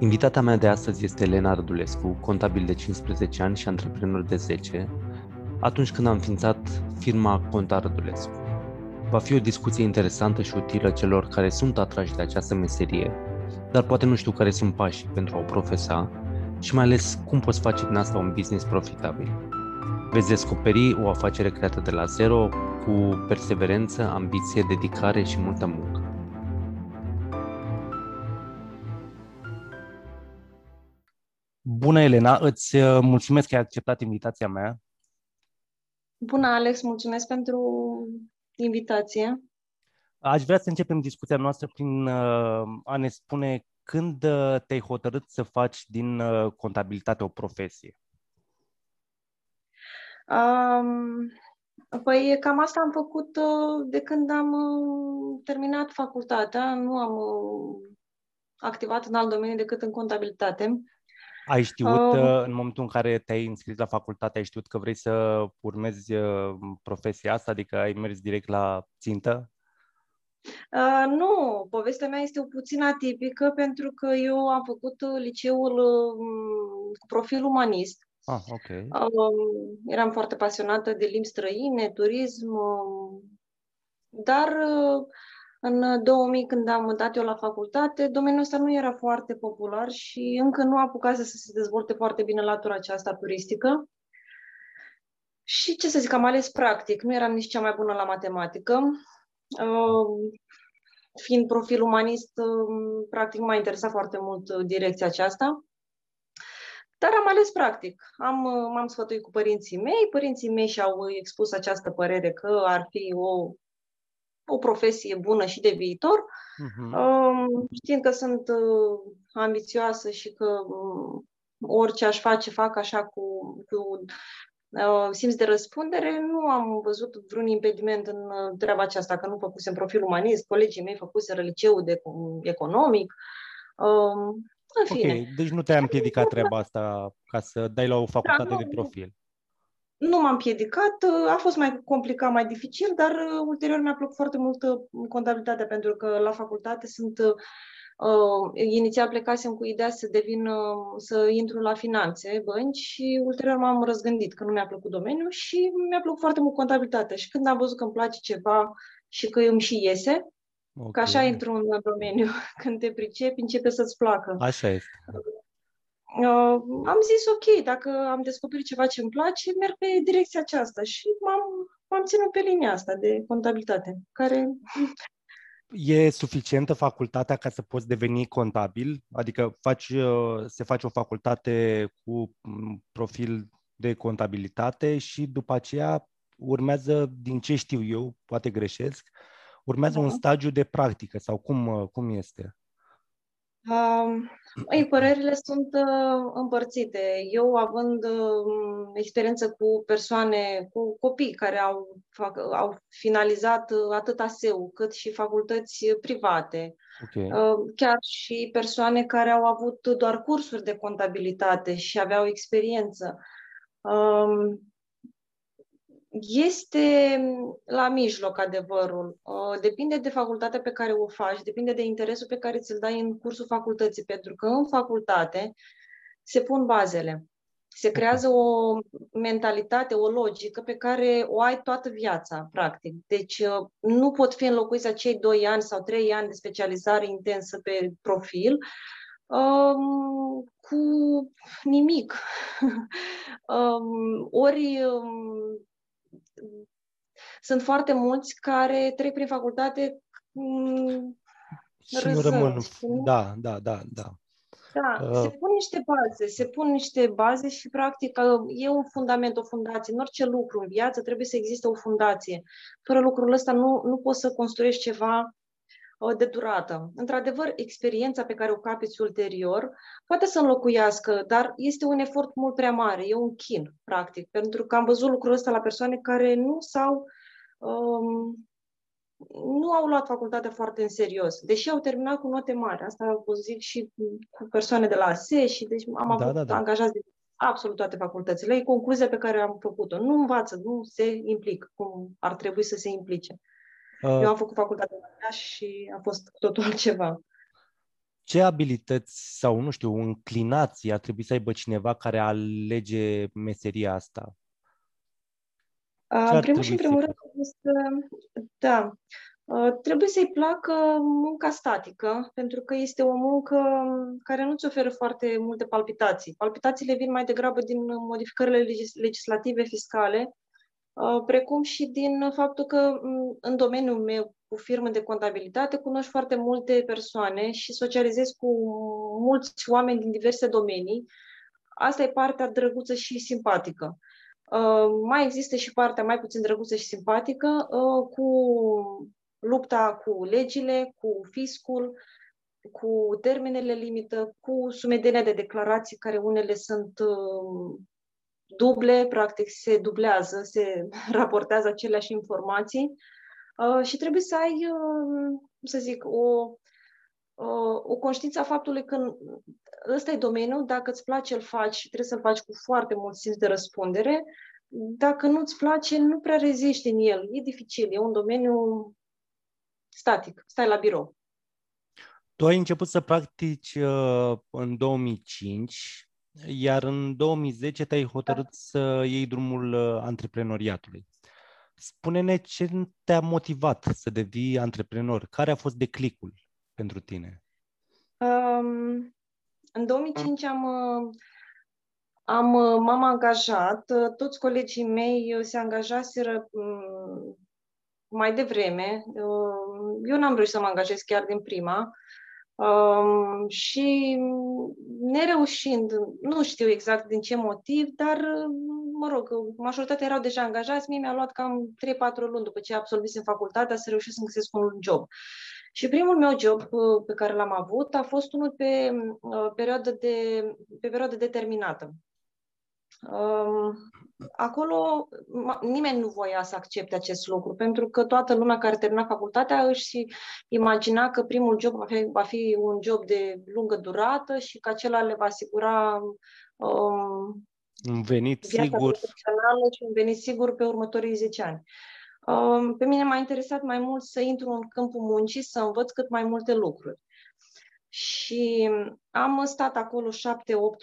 Invitata mea de astăzi este Elena Rădulescu, contabil de 15 ani și antreprenor de 10, atunci când am înființat firma Conta Rădulescu. Va fi o discuție interesantă și utilă celor care sunt atrași de această meserie, dar poate nu știu care sunt pașii pentru a o profesa și mai ales cum poți face din asta un business profitabil. Veți descoperi o afacere creată de la zero, cu perseverență, ambiție, dedicare și multă muncă. Bună, Elena! Îți uh, mulțumesc că ai acceptat invitația mea. Bună, Alex! Mulțumesc pentru invitație. Aș vrea să începem discuția noastră prin uh, a ne spune când uh, te-ai hotărât să faci din contabilitate o profesie. Um, păi cam asta am făcut de când am terminat facultatea. Nu am activat în alt domeniu decât în contabilitate. Ai știut uh, în momentul în care te-ai înscris la facultate, ai știut că vrei să urmezi uh, profesia asta, adică ai mers direct la țintă? Uh, nu, povestea mea este o puțin atipică pentru că eu am făcut liceul uh, cu profil umanist. Ah, ok. Uh, eram foarte pasionată de limbi străine, turism, uh, dar uh, în 2000, când am dat eu la facultate, domeniul ăsta nu era foarte popular și încă nu apucase să se dezvolte foarte bine latura aceasta turistică. Și ce să zic, am ales practic. Nu eram nici cea mai bună la matematică. Uh, fiind profil umanist, uh, practic m-a interesat foarte mult direcția aceasta. Dar am ales practic. Am, uh, m-am sfătuit cu părinții mei. Părinții mei și-au expus această părere că ar fi o o profesie bună și de viitor, uh-huh. știind că sunt uh, ambițioasă și că um, orice aș face, fac așa cu, cu uh, simț de răspundere, nu am văzut vreun impediment în uh, treaba aceasta, că nu făcusem profil umanist, colegii mei făcuseră liceu de economic, um, în fine. Ok, deci nu te-a împiedicat treaba asta ca să dai la o facultate da, nu, de profil nu m-am piedicat, a fost mai complicat, mai dificil, dar uh, ulterior mi-a plăcut foarte mult uh, contabilitatea, pentru că la facultate sunt Uh, inițial plecasem cu ideea să devin, uh, să intru la finanțe, bănci și ulterior m-am răzgândit că nu mi-a plăcut domeniul și mi-a plăcut foarte mult contabilitatea. Și când am văzut că îmi place ceva și că îmi și iese, okay. că așa intru în domeniu, când te pricepi, începe să-ți placă. Așa este. Uh, am zis ok, dacă am descoperit ceva ce îmi place, merg pe direcția aceasta și m-am, m-am ținut pe linia asta de contabilitate, care... E suficientă facultatea ca să poți deveni contabil? Adică faci, uh, se face o facultate cu mm, profil de contabilitate și după aceea urmează, din ce știu eu, poate greșesc, urmează da. un stagiu de practică sau cum, uh, cum este? Ei, părerile sunt uh, împărțite. Eu, având uh, experiență cu persoane, cu copii care au, fac, au finalizat uh, atât ASEU cât și facultăți private, okay. uh, chiar și persoane care au avut doar cursuri de contabilitate și aveau experiență. Uh, este la mijloc adevărul. Depinde de facultatea pe care o faci, depinde de interesul pe care ți-l dai în cursul facultății, pentru că în facultate se pun bazele. Se creează o mentalitate, o logică pe care o ai toată viața, practic. Deci uh, nu pot fi înlocuiți acei doi ani sau trei ani de specializare intensă pe profil um, cu nimic. um, ori um, sunt foarte mulți care trec prin facultate mm, și nu rămân. Da, da, da, da. Da, uh. se pun niște baze, se pun niște baze și practic uh, e un fundament, o fundație. În orice lucru în viață trebuie să existe o fundație. Fără lucrul ăsta nu, nu poți să construiești ceva uh, de durată. Într-adevăr, experiența pe care o capiți ulterior poate să înlocuiască, dar este un efort mult prea mare, e un chin, practic, pentru că am văzut lucrul ăsta la persoane care nu s-au um, nu au luat facultatea foarte în serios, deși au terminat cu note mari. Asta o zic și cu persoane de la ASE și deci am da, avut da, da. angajați de absolut toate facultățile. E concluzia pe care am făcut-o. Nu învață, nu se implică cum ar trebui să se implice. Uh, Eu am făcut facultatea la și a fost totul altceva. ce abilități sau, nu știu, înclinații ar trebui să aibă cineva care alege meseria asta? În primul și în primul rând, să, da, trebuie să-i placă munca statică, pentru că este o muncă care nu-ți oferă foarte multe palpitații. Palpitațiile vin mai degrabă din modificările legislative fiscale, precum și din faptul că în domeniul meu cu firmă de contabilitate, cunoști foarte multe persoane și socializezi cu mulți oameni din diverse domenii. Asta e partea drăguță și simpatică. Uh, mai există și partea mai puțin drăguță și simpatică uh, cu lupta cu legile, cu fiscul, cu termenele limită, cu sumedenia de declarații care unele sunt uh, duble, practic se dublează, se raportează aceleași informații Uh, și trebuie să ai, uh, să zic, o, uh, o conștiință a faptului că ăsta e domeniul, dacă îți place, îl faci și trebuie să-l faci cu foarte mult simț de răspundere. Dacă nu îți place, nu prea reziști în el. E dificil, e un domeniu static, stai la birou. Tu ai început să practici uh, în 2005, iar în 2010 te-ai hotărât da. să iei drumul uh, antreprenoriatului. Spune-ne ce te-a motivat să devii antreprenor? Care a fost declicul pentru tine? Um, în 2005 am, am, m-am angajat. Toți colegii mei se angajaseră mm, mai devreme. Eu n-am reușit să mă angajez chiar din prima. Um, și nereușind, nu știu exact din ce motiv, dar, mă rog, majoritatea erau deja angajați, mie mi-a luat cam 3-4 luni după ce absolvisem facultatea să reușesc să găsesc un job. Și primul meu job uh, pe care l-am avut a fost unul pe, uh, perioadă, de, pe perioadă determinată. Um, acolo nimeni nu voia să accepte acest lucru, pentru că toată lumea care termina facultatea își imagina că primul job va fi, va fi un job de lungă durată și că acela le va asigura um, un venit sigur și un venit sigur pe următorii 10 ani. Um, pe mine m-a interesat mai mult să intru în câmpul muncii, să învăț cât mai multe lucruri. Și am stat acolo 7-8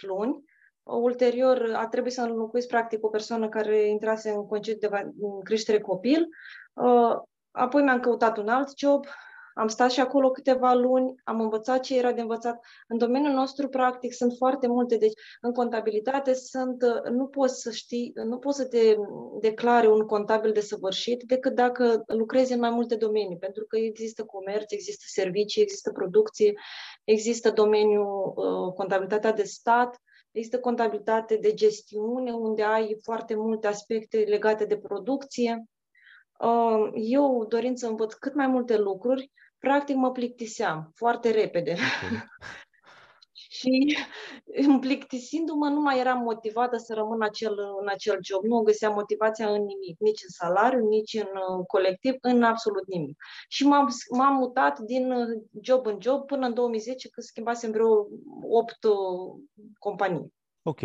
luni, Ulterior, a trebuit să înlocuiesc practic o persoană care intrase în concediu de creștere copil. Uh, apoi mi-am căutat un alt job, am stat și acolo câteva luni, am învățat ce era de învățat. În domeniul nostru, practic, sunt foarte multe. Deci, în contabilitate, sunt, uh, nu poți să știi, nu poți să te declare un contabil de săvârșit decât dacă lucrezi în mai multe domenii, pentru că există comerț, există servicii, există producție, există domeniul uh, contabilitatea de stat, Există contabilitate de gestiune, unde ai foarte multe aspecte legate de producție. Uh, eu, dorind să învăț cât mai multe lucruri, practic mă plictiseam foarte repede. Okay. și plictisindu-mă, nu mai eram motivată să rămân acel, în acel job. Nu găseam motivația în nimic, nici în salariu, nici în uh, colectiv, în absolut nimic. Și m-am, m-am mutat din uh, job în job până în 2010, când schimbasem vreo 8 uh, companii. Ok.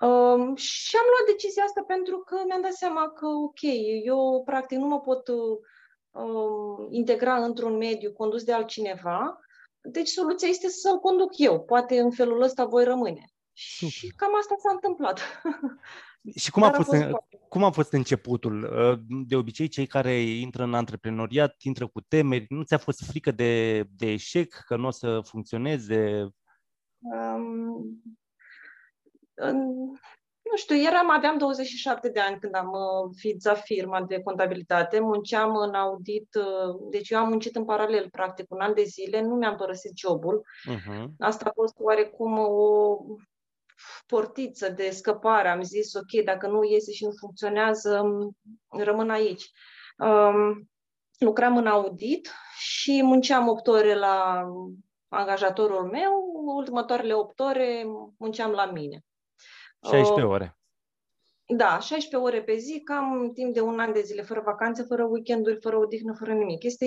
Um, și am luat decizia asta pentru că mi-am dat seama că, ok, eu practic nu mă pot um, integra într-un mediu condus de altcineva, deci soluția este să-l conduc eu. Poate în felul ăsta voi rămâne. Super. Și cam asta s-a întâmplat. Și cum a, fost, a fost cum a fost începutul? Uh, de obicei, cei care intră în antreprenoriat intră cu temeri. Nu ți-a fost frică de, de eșec, că nu o să funcționeze? Um, nu știu, eram, aveam 27 de ani când am uh, ființat firma de contabilitate, munceam în audit, uh, deci eu am muncit în paralel, practic, un an de zile, nu mi-am părăsit jobul. Uh-huh. Asta a fost oarecum o portiță de scăpare. Am zis, ok, dacă nu iese și nu funcționează, rămân aici. Um, lucram în audit și munceam 8 ore la angajatorul meu, următoarele 8 ore munceam la mine. 16 uh, ore. Da, 16 ore pe zi, cam timp de un an de zile, fără vacanțe, fără weekenduri, fără odihnă, fără nimic. Este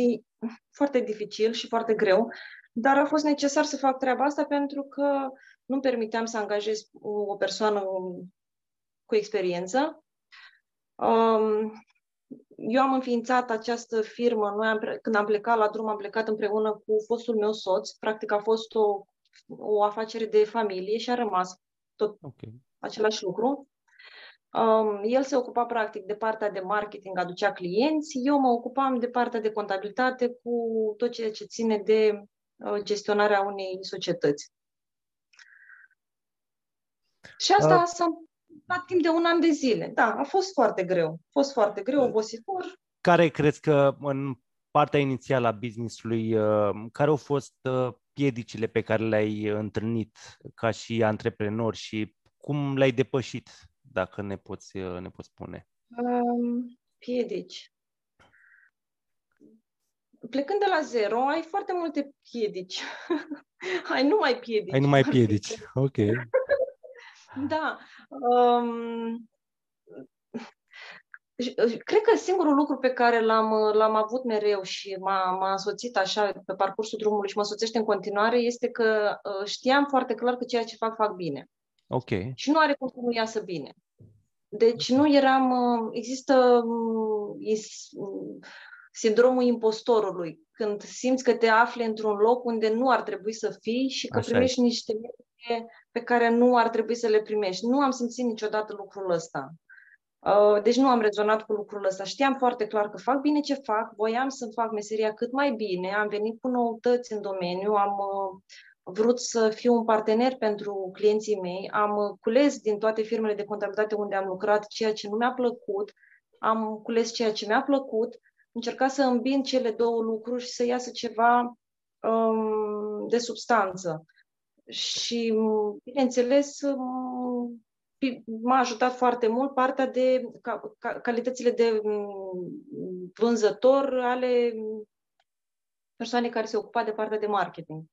foarte dificil și foarte greu, dar a fost necesar să fac treaba asta pentru că nu permiteam să angajez o persoană cu experiență. Um, eu am înființat această firmă, noi am, când am plecat la drum, am plecat împreună cu fostul meu soț, practic a fost o, o afacere de familie și a rămas tot okay. Același lucru. Um, el se ocupa practic de partea de marketing, aducea clienți, eu mă ocupam de partea de contabilitate cu tot ceea ce ține de uh, gestionarea unei societăți. Și asta uh. s-a întâmplat timp de un an de zile. Da, a fost foarte greu. A fost foarte greu, uh. obositor. Care crezi că în partea inițială a business-ului, uh, care au fost uh, piedicile pe care le-ai întâlnit ca și antreprenor și cum le-ai depășit? dacă ne poți, uh, ne poți spune? Um, piedici. Plecând de la zero, ai foarte multe piedici. ai numai piedici. Ai numai piedici, ok. da. Um, cred că singurul lucru pe care l-am, l-am avut mereu și m-a, m-a însoțit așa pe parcursul drumului și mă însoțește în continuare este că uh, știam foarte clar că ceea ce fac, fac bine. Ok. Și nu are cum să nu iasă bine. Deci nu eram, uh, există uh, sindromul impostorului, când simți că te afli într-un loc unde nu ar trebui să fii și că Așa primești e. niște meserie pe care nu ar trebui să le primești. Nu am simțit niciodată lucrul ăsta. Uh, deci nu am rezonat cu lucrul ăsta. Știam foarte clar că fac bine ce fac, voiam să fac meseria cât mai bine, am venit cu noutăți în domeniu, am vrut să fiu un partener pentru clienții mei, am cules din toate firmele de contabilitate unde am lucrat ceea ce nu mi-a plăcut, am cules ceea ce mi-a plăcut, încercat să îmbin cele două lucruri și să iasă ceva um, de substanță. Și, bineînțeles, um, m-a ajutat foarte mult partea de ca, ca, calitățile de um, vânzător ale persoanei care se ocupa de partea de marketing.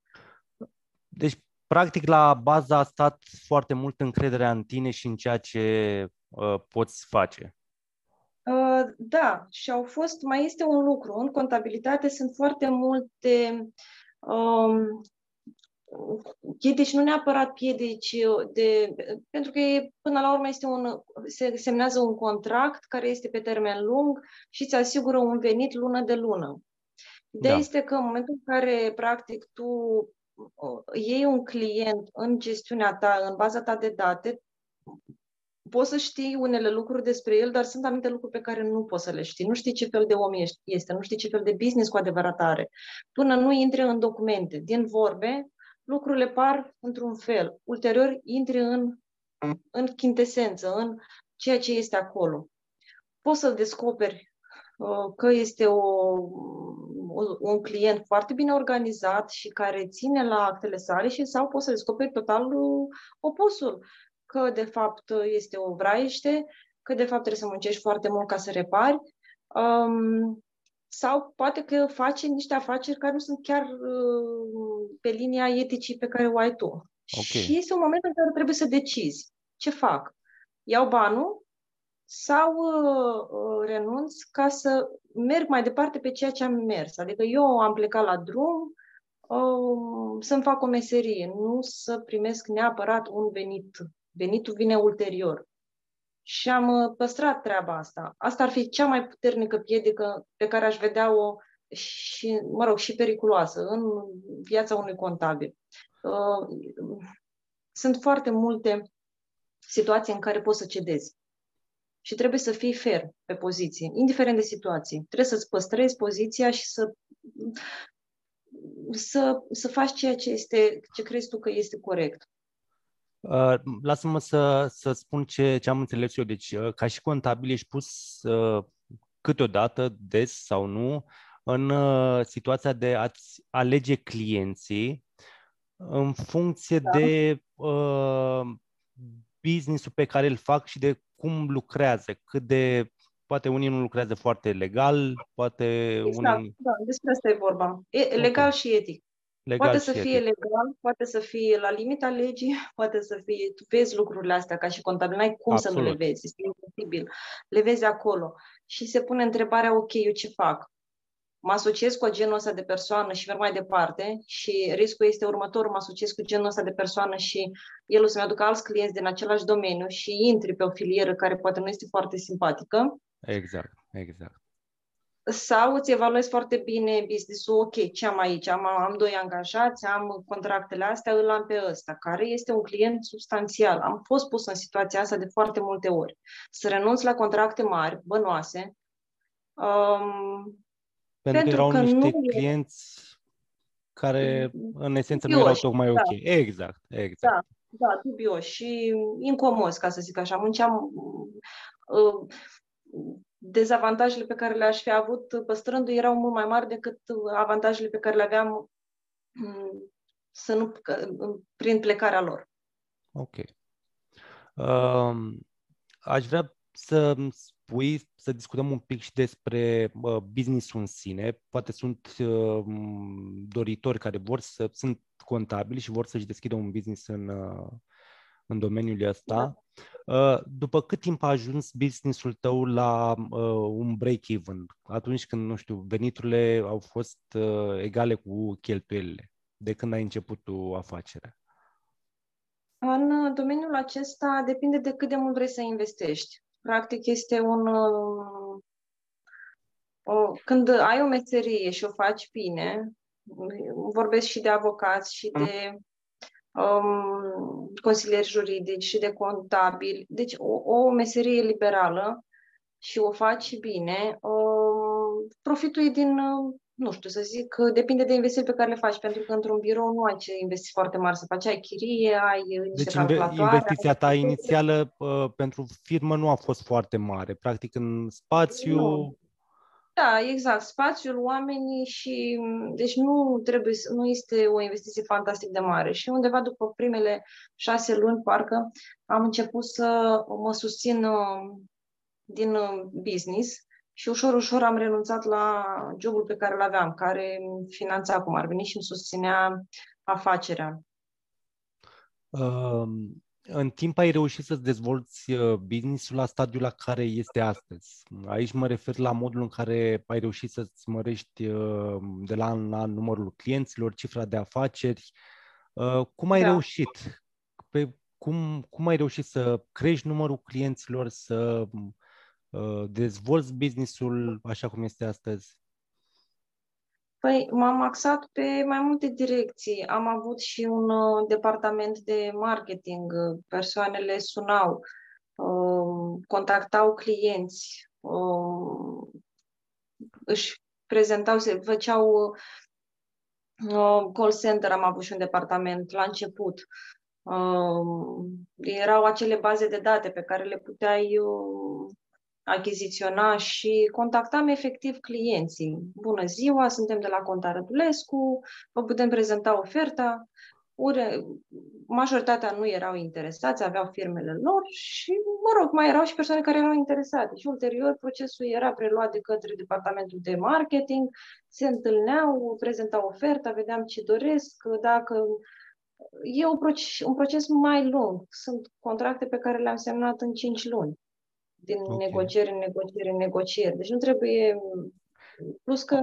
Deci, practic, la bază a stat foarte mult încrederea în tine și în ceea ce uh, poți face. Uh, da, și au fost, mai este un lucru, în contabilitate sunt foarte multe um, piedici, nu neapărat piedici, de, pentru că e, până la urmă este un, se semnează un contract care este pe termen lung și îți asigură un venit lună de lună. De da. este că în momentul în care, practic, tu iei un client în gestiunea ta, în baza ta de date, poți să știi unele lucruri despre el, dar sunt anumite lucruri pe care nu poți să le știi. Nu știi ce fel de om este, nu știi ce fel de business cu adevărat are. Până nu intri în documente, din vorbe, lucrurile par într-un fel. Ulterior intri în, în chintesență, în ceea ce este acolo. Poți să descoperi uh, că este o un client foarte bine organizat și care ține la actele sale și sau poți să descoperi total opusul, că de fapt este o vraiște, că de fapt trebuie să muncești foarte mult ca să repari, um, sau poate că face niște afaceri care nu sunt chiar uh, pe linia eticii pe care o ai tu. Okay. Și este un moment în care trebuie să decizi ce fac. Iau banul sau uh, uh, renunț ca să merg mai departe pe ceea ce am mers. Adică eu am plecat la drum uh, să-mi fac o meserie, nu să primesc neapărat un venit. Venitul vine ulterior. Și am uh, păstrat treaba asta. Asta ar fi cea mai puternică piedică pe care aș vedea-o și, mă rog, și periculoasă în viața unui contabil. Uh, sunt foarte multe situații în care poți să cedezi și trebuie să fii fair pe poziție, indiferent de situație. Trebuie să-ți păstrezi poziția și să, să, să faci ceea ce, este, ce crezi tu că este corect. Uh, lasă-mă să, să spun ce, ce am înțeles eu. Deci, uh, ca și contabil, ești pus uh, câteodată, des sau nu, în uh, situația de a-ți alege clienții în funcție da. de uh, business-ul pe care îl fac și de cum lucrează, cât de poate unii nu lucrează foarte legal, poate exact, unii... da, despre asta e vorba. E, legal okay. și etic. Legal poate să fie etic. legal, poate să fie la limita legii, poate să fie, tu vezi lucrurile astea ca și contabil, n-ai cum Absolut. să nu le vezi, este imposibil. Le vezi acolo și se pune întrebarea, ok, eu ce fac? Mă asociez cu genul ăsta de persoană și merg mai departe și riscul este următorul, mă asociez cu genul ăsta de persoană și el o să-mi aducă alți clienți din același domeniu și intri pe o filieră care poate nu este foarte simpatică. Exact, exact. sau îți evaluezi foarte bine business-ul, ok, ce am aici? Am, am doi angajați, am contractele astea, îl am pe ăsta, care este un client substanțial. Am fost pus în situația asta de foarte multe ori. Să renunț la contracte mari, bănoase, um, pentru, pentru că erau că niște nu clienți care, în esență, dubioși, nu erau tocmai da. ok. Exact, exact. Da, da, dubioși și incomozi, ca să zic așa. Munceam uh, dezavantajele pe care le-aș fi avut păstrându erau mult mai mari decât avantajele pe care le aveam mm, să nu, prin plecarea lor. Ok. Uh, aș vrea să spui, să discutăm un pic și despre uh, business-ul în sine. Poate sunt uh, doritori care vor să, sunt contabili și vor să-și deschidă un business în, uh, în domeniul ăsta. Da. Uh, după cât timp a ajuns businessul tău la uh, un break-even? Atunci când, nu știu, veniturile au fost uh, egale cu cheltuielile, de când ai început tu afacerea? În domeniul acesta depinde de cât de mult vrei să investești. Practic este un... Când ai o meserie și o faci bine, vorbesc și de avocați și de um, consilieri juridici și de contabili. Deci o, o meserie liberală și o faci bine, um, profitul e din, nu știu să zic, depinde de investiții pe care le faci, pentru că într-un birou nu ai ce investiții foarte mari să faci, ai chirie, ai niște deci calculatoare. investiția ta ai... inițială uh, pentru firmă nu a fost foarte mare, practic în spațiu... Nu da, exact. Spațiul, oamenii și... Deci nu trebuie, nu este o investiție fantastic de mare. Și undeva după primele șase luni, parcă, am început să mă susțin uh, din uh, business și ușor, ușor am renunțat la jobul pe care îl aveam, care finanța cum ar veni și îmi susținea afacerea. Um, în timp ai reușit să-ți dezvolți uh, business-ul la stadiul la care este astăzi. Aici mă refer la modul în care ai reușit să-ți mărești uh, de la an la an numărul clienților, cifra de afaceri. Uh, cum ai da. reușit? Pe cum, cum ai reușit să crești numărul clienților, să dezvolți business-ul așa cum este astăzi? Păi m-am axat pe mai multe direcții. Am avut și un uh, departament de marketing. Persoanele sunau, uh, contactau clienți, uh, își prezentau, se făceau uh, call center, am avut și un departament la început. Uh, erau acele baze de date pe care le puteai uh, achiziționa și contactam efectiv clienții. Bună ziua, suntem de la Conta Rădulescu, vă putem prezenta oferta. Ure, majoritatea nu erau interesați, aveau firmele lor și, mă rog, mai erau și persoane care erau interesate. Și ulterior procesul era preluat de către departamentul de marketing, se întâlneau, prezentau oferta, vedeam ce doresc, dacă E un proces, un proces mai lung. Sunt contracte pe care le-am semnat în 5 luni din okay. negocieri în negocieri în negocieri. Deci nu trebuie... Plus că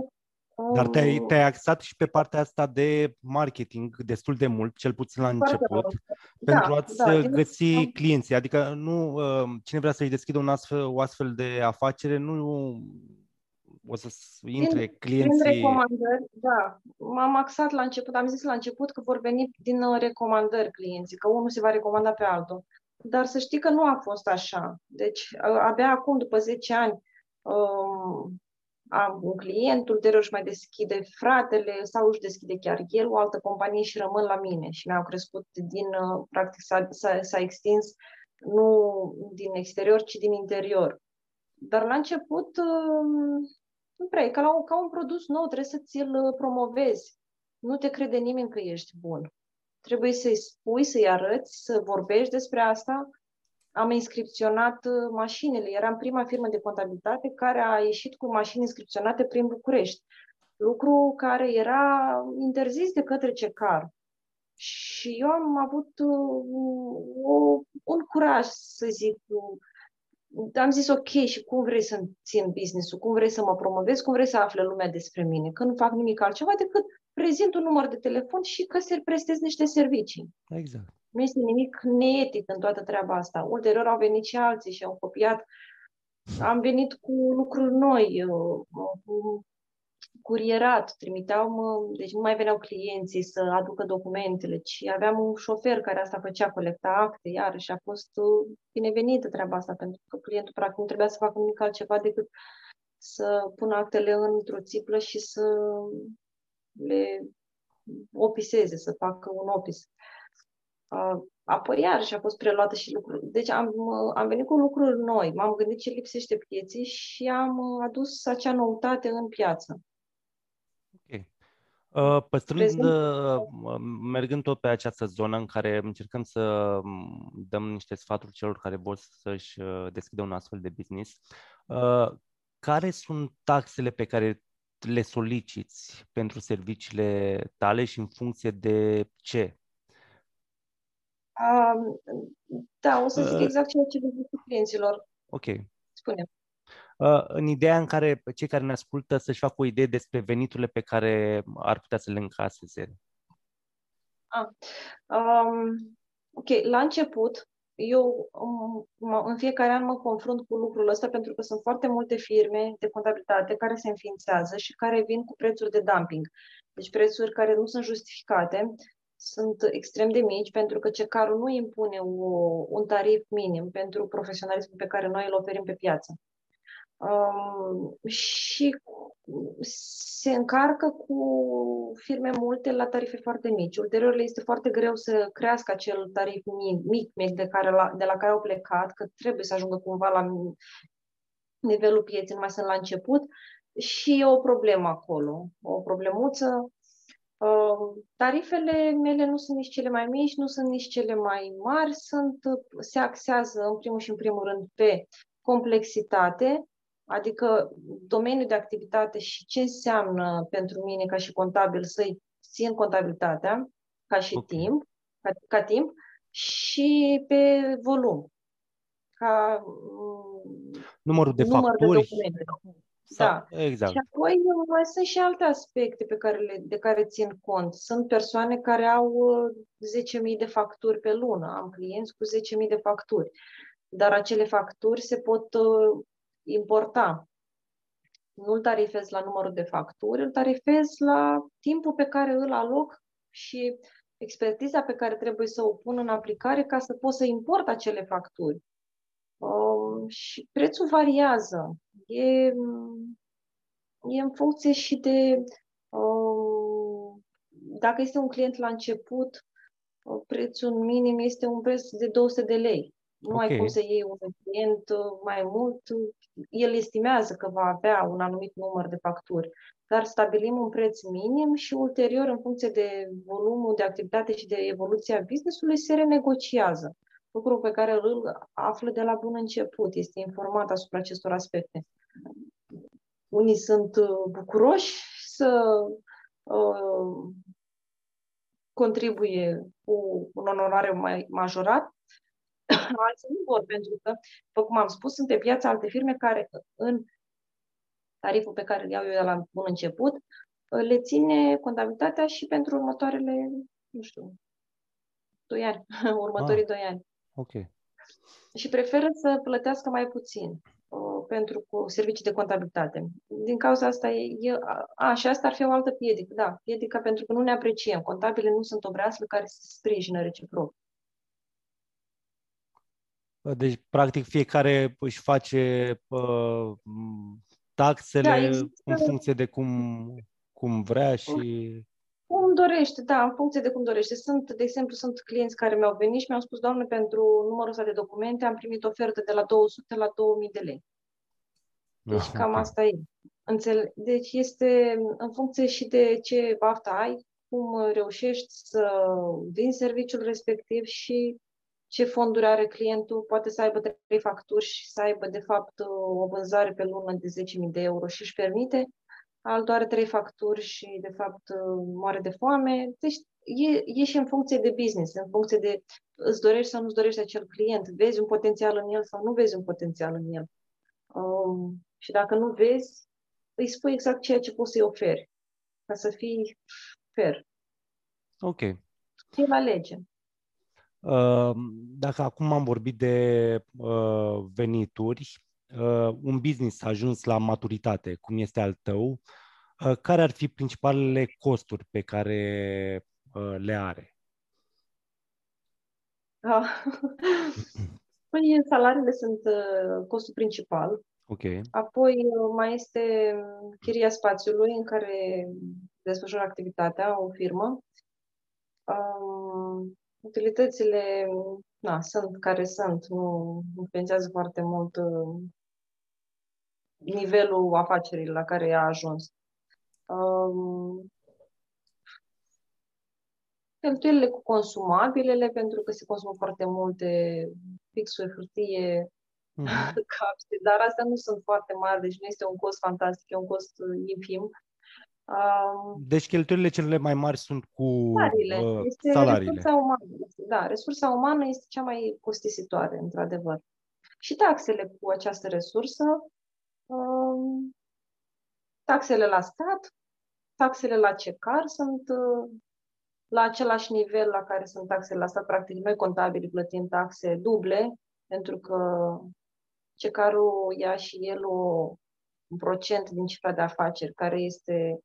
dar te-ai, um, te-ai axat și pe partea asta de marketing destul de mult, cel puțin la început, da, pentru a-ți da, găsi da. clienții. Adică nu, uh, cine vrea să-și deschidă un astfel, o astfel de afacere, nu o să intre din, clienții... Din recomandări, da. M-am axat la început, am zis la început că vor veni din uh, recomandări clienții, că unul se va recomanda pe altul. Dar să știi că nu a fost așa. Deci, abia acum, după 10 ani, um, am un client, ulterior își mai deschide fratele sau își deschide chiar el o altă companie și rămân la mine. Și mi-au crescut din, uh, practic, s-a, s-a, s-a extins nu din exterior, ci din interior. Dar la început, um, nu prea, e ca, la, ca un produs nou, trebuie să ți-l uh, promovezi. Nu te crede nimeni că ești bun. Trebuie să-i spui, să-i arăți, să vorbești despre asta. Am inscripționat uh, mașinile. Eram prima firmă de contabilitate care a ieșit cu mașini inscripționate prin București. Lucru care era interzis de către CECAR. Și eu am avut uh, o, un curaj să zic, uh, am zis ok, și cum vrei să țin business-ul, cum vrei să mă promovezi, cum vrei să afle lumea despre mine, că nu fac nimic altceva decât prezint un număr de telefon și că se prestez niște servicii. Exact. Nu este nimic neetic în toată treaba asta. Ulterior au venit și alții și au copiat am venit cu lucruri noi, uh, cu curierat, trimiteau, mă, deci nu mai veneau clienții să aducă documentele, ci aveam un șofer care asta făcea, colecta acte, iarăși a fost uh, binevenită treaba asta, pentru că clientul practic nu trebuia să facă nimic altceva decât să pună actele într-o țiplă și să le opiseze, să facă un opis. Apoi iarăși a fost preluată și lucruri. Deci am, am venit cu lucruri noi, m-am gândit ce lipsește pieții și am adus acea noutate în piață. Ok. Uh, păstrând, uh, mergând tot pe această zonă în care încercăm să dăm niște sfaturi celor care vor să-și uh, deschidă un astfel de business, care sunt taxele pe care le soliciți pentru serviciile tale și în funcție de ce? Uh, da, o să zic exact ceea ce le zic clienților. Ok. Spune. Uh, în ideea în care cei care ne ascultă să-și facă o idee despre veniturile pe care ar putea să le încaseze. Ah. Um, ok, la început, eu um, în fiecare an mă confrunt cu lucrul ăsta pentru că sunt foarte multe firme de contabilitate care se înființează și care vin cu prețuri de dumping. Deci prețuri care nu sunt justificate, sunt extrem de mici pentru că cecarul nu impune o, un tarif minim pentru profesionalismul pe care noi îl oferim pe piață. Um, și se încarcă cu firme multe la tarife foarte mici. Ulterior le este foarte greu să crească acel tarif mic, mic, mic de, care la, de la care au plecat, că trebuie să ajungă cumva la nivelul pieței, nu mai sunt la început, și e o problemă acolo, o problemuță. Uh, tarifele mele nu sunt nici cele mai mici, nu sunt nici cele mai mari, sunt, se axează în primul și în primul rând pe complexitate, Adică domeniul de activitate și ce înseamnă pentru mine ca și contabil să-i țin contabilitatea ca și okay. timp, ca, ca timp și pe volum. Ca numărul de număr facturi. De documente. Da. Exact. Și apoi mai sunt și alte aspecte pe care le, de care țin cont. Sunt persoane care au 10.000 de facturi pe lună. Am clienți cu 10.000 de facturi. Dar acele facturi se pot importa. Nu-l tarifez la numărul de facturi, îl tarifez la timpul pe care îl aloc și expertiza pe care trebuie să o pun în aplicare ca să pot să import acele facturi. Um, și prețul variază. E, e în funcție și de um, dacă este un client la început, uh, prețul minim este un preț de 200 de lei. Nu okay. ai cum să iei un client uh, mai mult. El estimează că va avea un anumit număr de facturi, dar stabilim un preț minim și ulterior, în funcție de volumul de activitate și de evoluția business-ului, se renegociază. Lucru pe care îl află de la bun început, este informat asupra acestor aspecte. Unii sunt uh, bucuroși să uh, contribuie cu un onorariu mai majorat, alții nu vor, pentru că, după cum am spus, sunt pe piață alte firme care în tariful pe care îl iau eu de la bun început, le ține contabilitatea și pentru următoarele, nu știu, 2 ani, următorii ah, 2 ani. Ok. Și preferă să plătească mai puțin uh, pentru cu servicii de contabilitate. Din cauza asta, e, e, a, și asta ar fi o altă piedică, da, piedica pentru că nu ne apreciem. Contabile nu sunt o breaslă care se sprijină reciproc. Deci, practic, fiecare își face uh, taxele da, există... în funcție de cum, cum vrea și... Cum dorește, da, în funcție de cum dorește. Sunt, de exemplu, sunt clienți care mi-au venit și mi-au spus, doamne, pentru numărul ăsta de documente am primit ofertă de la 200 la 2000 de lei. Deci ah, cam okay. asta e. Înțele- deci este în funcție și de ce baftă ai, cum reușești să vinzi serviciul respectiv și ce fonduri are clientul, poate să aibă trei facturi și să aibă, de fapt, o vânzare pe lună de 10.000 de euro și își permite, altul are trei facturi și, de fapt, moare de foame. Deci, e, e și în funcție de business, în funcție de îți dorești sau nu-ți dorești acel client, vezi un potențial în el sau nu vezi un potențial în el. Um, și dacă nu vezi, îi spui exact ceea ce poți să-i oferi, ca să fii fair. Ok. la lege. Dacă acum am vorbit de uh, venituri, uh, un business a ajuns la maturitate, cum este al tău, uh, care ar fi principalele costuri pe care uh, le are? Ah. Păi, salariile sunt uh, costul principal. Ok. Apoi uh, mai este chiria spațiului în care desfășoară activitatea, o firmă. Um, utilitățile na, sunt care sunt, nu influențează foarte mult uh, nivelul afacerii la care a ajuns. Um, cheltuielile cu consumabilele, pentru că se consumă foarte multe pixuri, hârtie, uh-huh. capse, dar astea nu sunt foarte mari, deci nu este un cost fantastic, e un cost infim. Um, deci cheltuielile cele mai mari sunt cu salariile. Uh, este salariile. Resursa umană. Da, resursa umană este cea mai costisitoare, într-adevăr. Și taxele cu această resursă, um, taxele la stat, taxele la CECAR sunt uh, la același nivel la care sunt taxele la stat. Practic, noi contabili plătim taxe duble, pentru că CECAR-ul ia și el o, un procent din cifra de afaceri, care este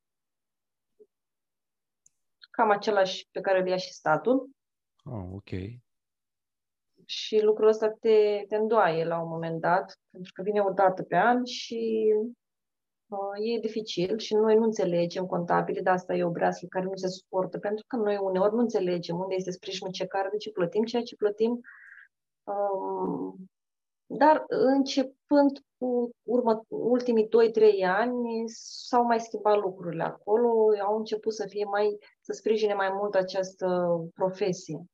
cam același pe care îl ia și statul. Oh, ok. Și lucrul ăsta te, te îndoaie la un moment dat, pentru că vine o dată pe an și uh, e dificil și noi nu înțelegem contabile, de asta e o breaslă care nu se suportă, pentru că noi uneori nu înțelegem unde este sprijinul ce care, de ce plătim ceea ce plătim. Um, dar începând cu urmă, ultimii 2-3 ani s-au mai schimbat lucrurile acolo, au început să fie mai, să sprijine mai mult această profesie.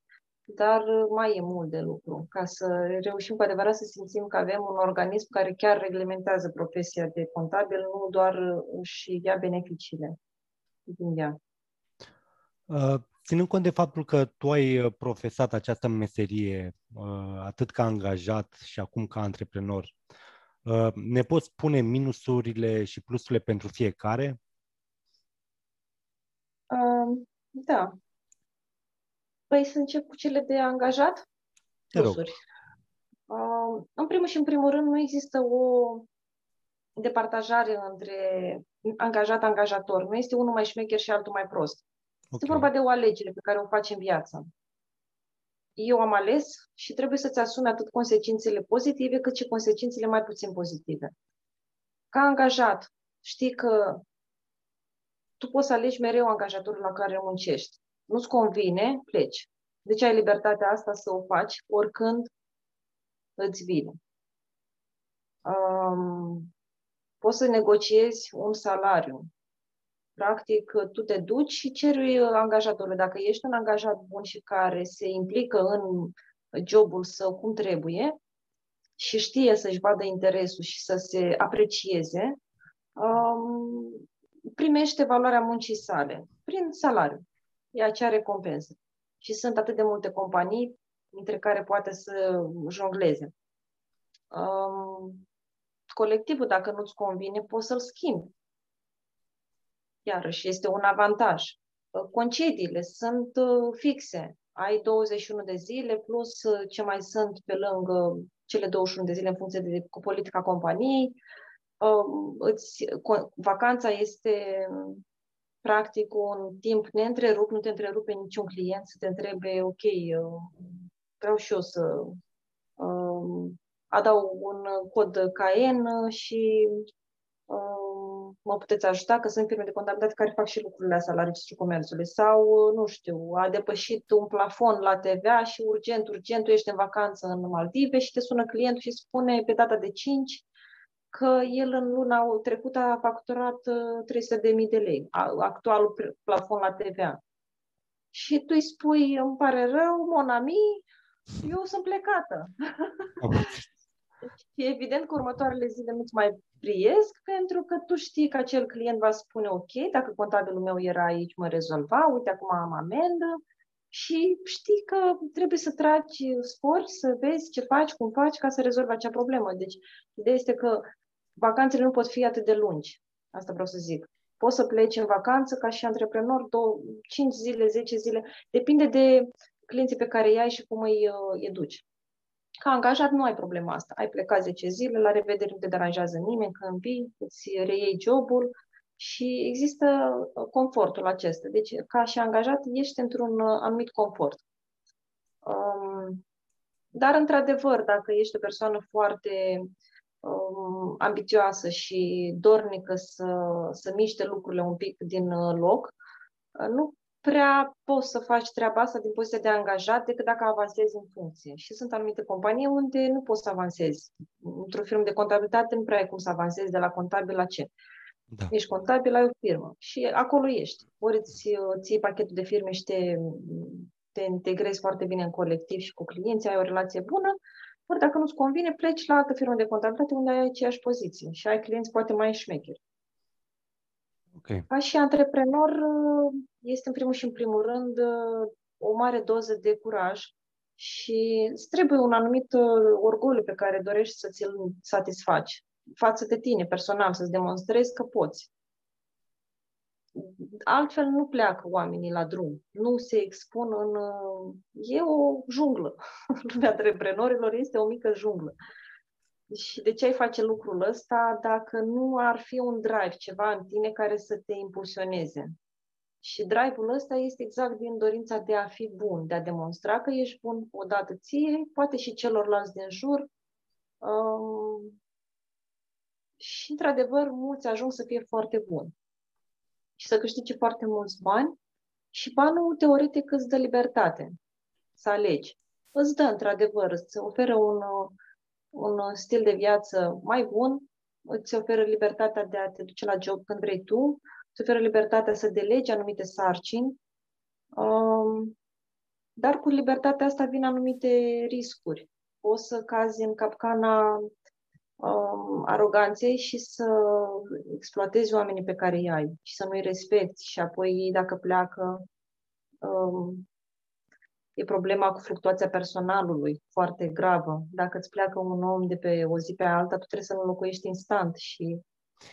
Dar mai e mult de lucru ca să reușim cu adevărat să simțim că avem un organism care chiar reglementează profesia de contabil, nu doar și ia beneficiile din ea. Uh, ținând cont de faptul că tu ai uh, profesat această meserie uh, atât ca angajat și acum ca antreprenor, ne poți spune minusurile și plusurile pentru fiecare? Uh, da. Păi să încep cu cele de angajat? Plusuri. Uh, în primul și în primul rând nu există o departajare între angajat-angajator. Nu este unul mai șmecher și altul mai prost. Este vorba de o alegere pe care o faci în viață. Eu am ales și trebuie să-ți asumi atât consecințele pozitive cât și consecințele mai puțin pozitive. Ca angajat, știi că tu poți să alegi mereu angajatorul la care muncești. Nu-ți convine, pleci. Deci ai libertatea asta să o faci oricând îți vine. Um, poți să negociezi un salariu. Practic, tu te duci și ceri angajatorului. Dacă ești un angajat bun și care se implică în jobul său cum trebuie și știe să-și vadă interesul și să se aprecieze, um, primește valoarea muncii sale prin salariu. E acea recompensă. Și sunt atât de multe companii între care poate să jongleze. Um, colectivul, dacă nu-ți convine, poți să-l schimbi iarăși este un avantaj. Concediile sunt uh, fixe. Ai 21 de zile plus uh, ce mai sunt pe lângă cele 21 de zile în funcție de cu politica companiei. Um, îți, vacanța este practic un timp neîntrerupt, nu te întrerupe niciun client să te întrebe, ok, uh, vreau și eu să um, adaug un cod KN și mă puteți ajuta, că sunt firme de contabilitate care fac și lucrurile astea la Registrul Comerțului. Sau, nu știu, a depășit un plafon la TVA și urgent, urgent, tu ești în vacanță în Maldive și te sună clientul și spune pe data de 5 că el în luna trecută a facturat 300.000 uh, de lei, actualul plafon la TVA. Și tu îi spui, îmi pare rău, monami, eu sunt plecată. Și evident că următoarele zile nu-ți mai priesc pentru că tu știi că acel client va spune ok, dacă contabilul meu era aici, mă rezolva, uite, acum am amendă și știi că trebuie să tragi spori, să vezi ce faci, cum faci ca să rezolvi acea problemă. Deci, ideea este că vacanțele nu pot fi atât de lungi. Asta vreau să zic. Poți să pleci în vacanță ca și antreprenor 5 zile, 10 zile, depinde de clienții pe care îi ai și cum îi uh, educi. Ca angajat nu ai problema asta. Ai plecat 10 zile, la revedere nu te deranjează nimeni, când vii, îți reiei jobul și există uh, confortul acesta. Deci, ca și angajat, ești într-un uh, anumit confort. Um, dar, într-adevăr, dacă ești o persoană foarte um, ambițioasă și dornică să, să miște lucrurile un pic din uh, loc, nu prea poți să faci treaba asta din poziția de angajat decât dacă avansezi în funcție. Și sunt anumite companii unde nu poți să avansezi. Într-o firmă de contabilitate nu prea ai cum să avansezi de la contabil la ce. Da. Ești contabil, ai o firmă și acolo ești. Ori îți ții pachetul de firme și te, te integrezi foarte bine în colectiv și cu clienții, ai o relație bună, ori dacă nu-ți convine, pleci la altă firmă de contabilitate unde ai aceeași poziție și ai clienți poate mai șmecheri. Okay. Ca și antreprenor, este în primul și în primul rând o mare doză de curaj și îți trebuie un anumit orgoliu pe care dorești să ți-l satisfaci față de tine personal, să-ți demonstrezi că poți. Altfel nu pleacă oamenii la drum, nu se expun în... E o junglă. Lumea antreprenorilor este o mică junglă. Și de ce ai face lucrul ăsta dacă nu ar fi un drive, ceva în tine care să te impulsioneze? Și drive-ul ăsta este exact din dorința de a fi bun, de a demonstra că ești bun odată ție, poate și celorlalți din jur. Um, și, într-adevăr, mulți ajung să fie foarte buni și să câștige foarte mulți bani și banul, teoretic, îți dă libertate să alegi. Îți dă, într-adevăr, îți oferă un, un stil de viață mai bun, îți oferă libertatea de a te duce la job când vrei tu, îți oferă libertatea să delegi anumite sarcini, um, dar cu libertatea asta vin anumite riscuri. Poți să cazi în capcana um, aroganței și să exploatezi oamenii pe care îi ai și să nu-i respecti și apoi ei dacă pleacă um, e problema cu fluctuația personalului foarte gravă. Dacă îți pleacă un om de pe o zi pe alta, tu trebuie să-l înlocuiești instant și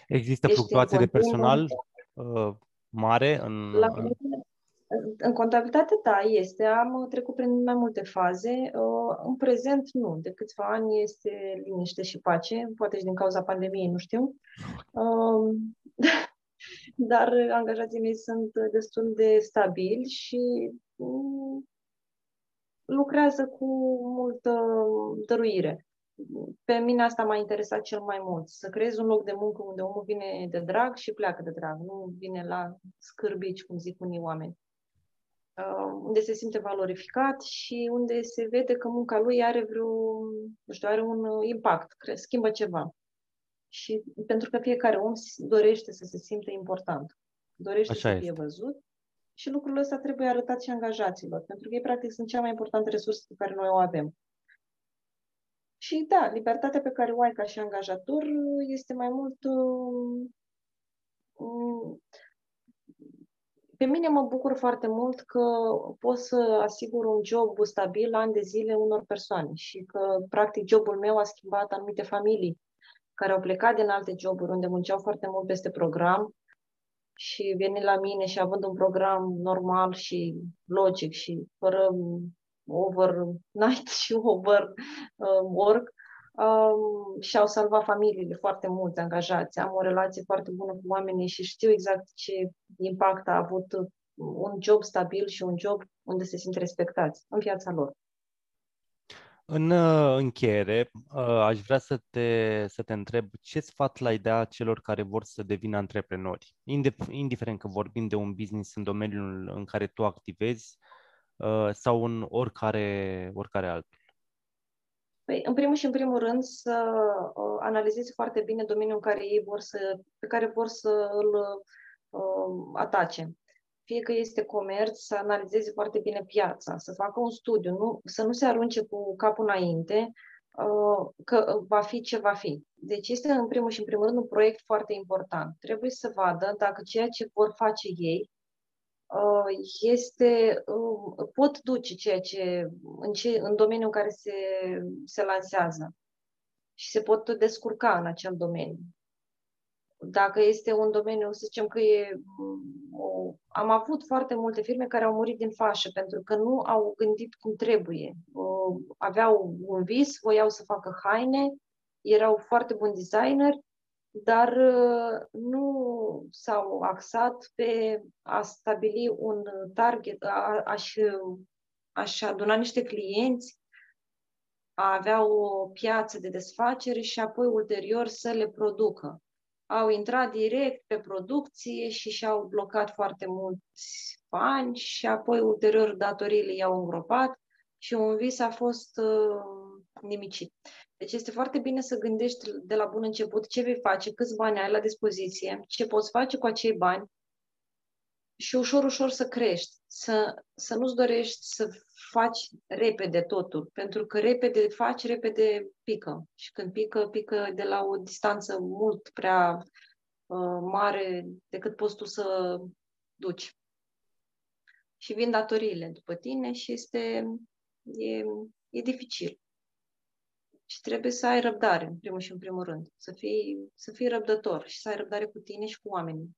Există fluctuație de personal uh, mare în, la mine, în contabilitate, da, este. Am trecut prin mai multe faze. Uh, în prezent, nu. De câțiva ani este liniște și pace, poate și din cauza pandemiei, nu știu. Um, dar angajații mei sunt destul de stabili și mm, lucrează cu multă dăruire. Pe mine asta m-a interesat cel mai mult, să creez un loc de muncă unde omul vine de drag și pleacă de drag, nu vine la scârbici, cum zic unii oameni. Uh, unde se simte valorificat și unde se vede că munca lui are vreo, nu știu, are un uh, impact, schimbă ceva. Și pentru că fiecare om dorește să se simtă important, dorește Așa să este. fie văzut și lucrul ăsta trebuie arătat și angajaților, pentru că ei practic sunt cea mai importantă resursă pe care noi o avem. Și da, libertatea pe care o ai ca și angajator este mai mult uh, pe mine mă bucur foarte mult că pot să asigur un job stabil ani de zile unor persoane și că, practic, jobul meu a schimbat anumite familii care au plecat din alte joburi unde munceau foarte mult peste program și veni la mine și având un program normal și logic și fără overnight și over uh, work, um, și au salvat familiile foarte mulți angajați. Am o relație foarte bună cu oamenii și știu exact ce impact a avut un job stabil și un job unde se simt respectați în viața lor. În uh, încheiere, uh, aș vrea să te, să te întreb ce sfat la ideea celor care vor să devină antreprenori, indiferent că vorbim de un business în domeniul în care tu activezi uh, sau în oricare, oricare altul. Păi, în primul și în primul rând, să uh, analizezi foarte bine domeniul în care ei vor să, pe care vor să îl uh, atace. Fie că este comerț, să analizeze foarte bine piața, să facă un studiu, nu, să nu se arunce cu capul înainte uh, că va fi ce va fi. Deci este în primul și în primul rând un proiect foarte important. Trebuie să vadă dacă ceea ce vor face ei Uh, este, uh, pot duce ceea ce în, ce, în domeniul în care se, se lansează și se pot descurca în acel domeniu. Dacă este un domeniu, să zicem că e mm, o am avut foarte multe firme care au murit din fașă pentru că nu au gândit cum trebuie. Uh, aveau un vis, voiau să facă haine, erau foarte buni designer, dar uh, nu s-au axat pe a stabili un target, a, a-și, a-și aduna niște clienți, a avea o piață de desfacere și apoi ulterior să le producă au intrat direct pe producție și și-au blocat foarte mulți bani și apoi ulterior datoriile i-au îngropat și un vis a fost uh, nimicit. Deci este foarte bine să gândești de la bun început ce vei face, câți bani ai la dispoziție, ce poți face cu acei bani și ușor, ușor să crești, să, să nu-ți dorești să faci repede totul, pentru că repede faci, repede pică. Și când pică, pică de la o distanță mult prea uh, mare decât poți tu să duci. Și vin datoriile după tine și este e, e dificil. Și trebuie să ai răbdare, în primul și în primul rând. Să fii, să fii răbdător și să ai răbdare cu tine și cu oamenii.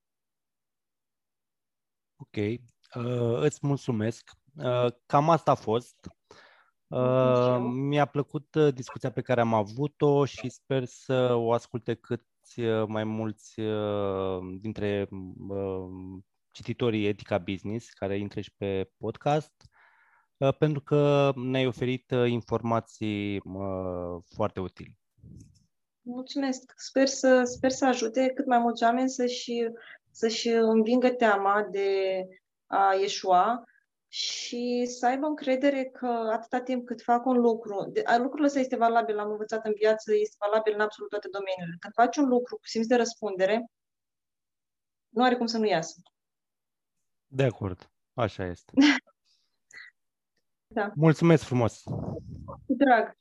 Ok. Uh, îți mulțumesc. Uh, cam asta a fost. Uh, mi-a plăcut uh, discuția pe care am avut-o și sper să o asculte câți uh, mai mulți uh, dintre uh, cititorii Etica Business care intră și pe podcast, uh, pentru că ne-ai oferit uh, informații uh, foarte utile. Mulțumesc! Sper să, sper să ajute cât mai mulți oameni să-și, să-și învingă teama de a ieșua și să aibă încredere că atâta timp cât fac un lucru, de, lucrul ăsta este valabil, am învățat în viață, este valabil în absolut toate domeniile. Când faci un lucru cu simț de răspundere, nu are cum să nu iasă. De acord, așa este. da. Mulțumesc frumos! Drag!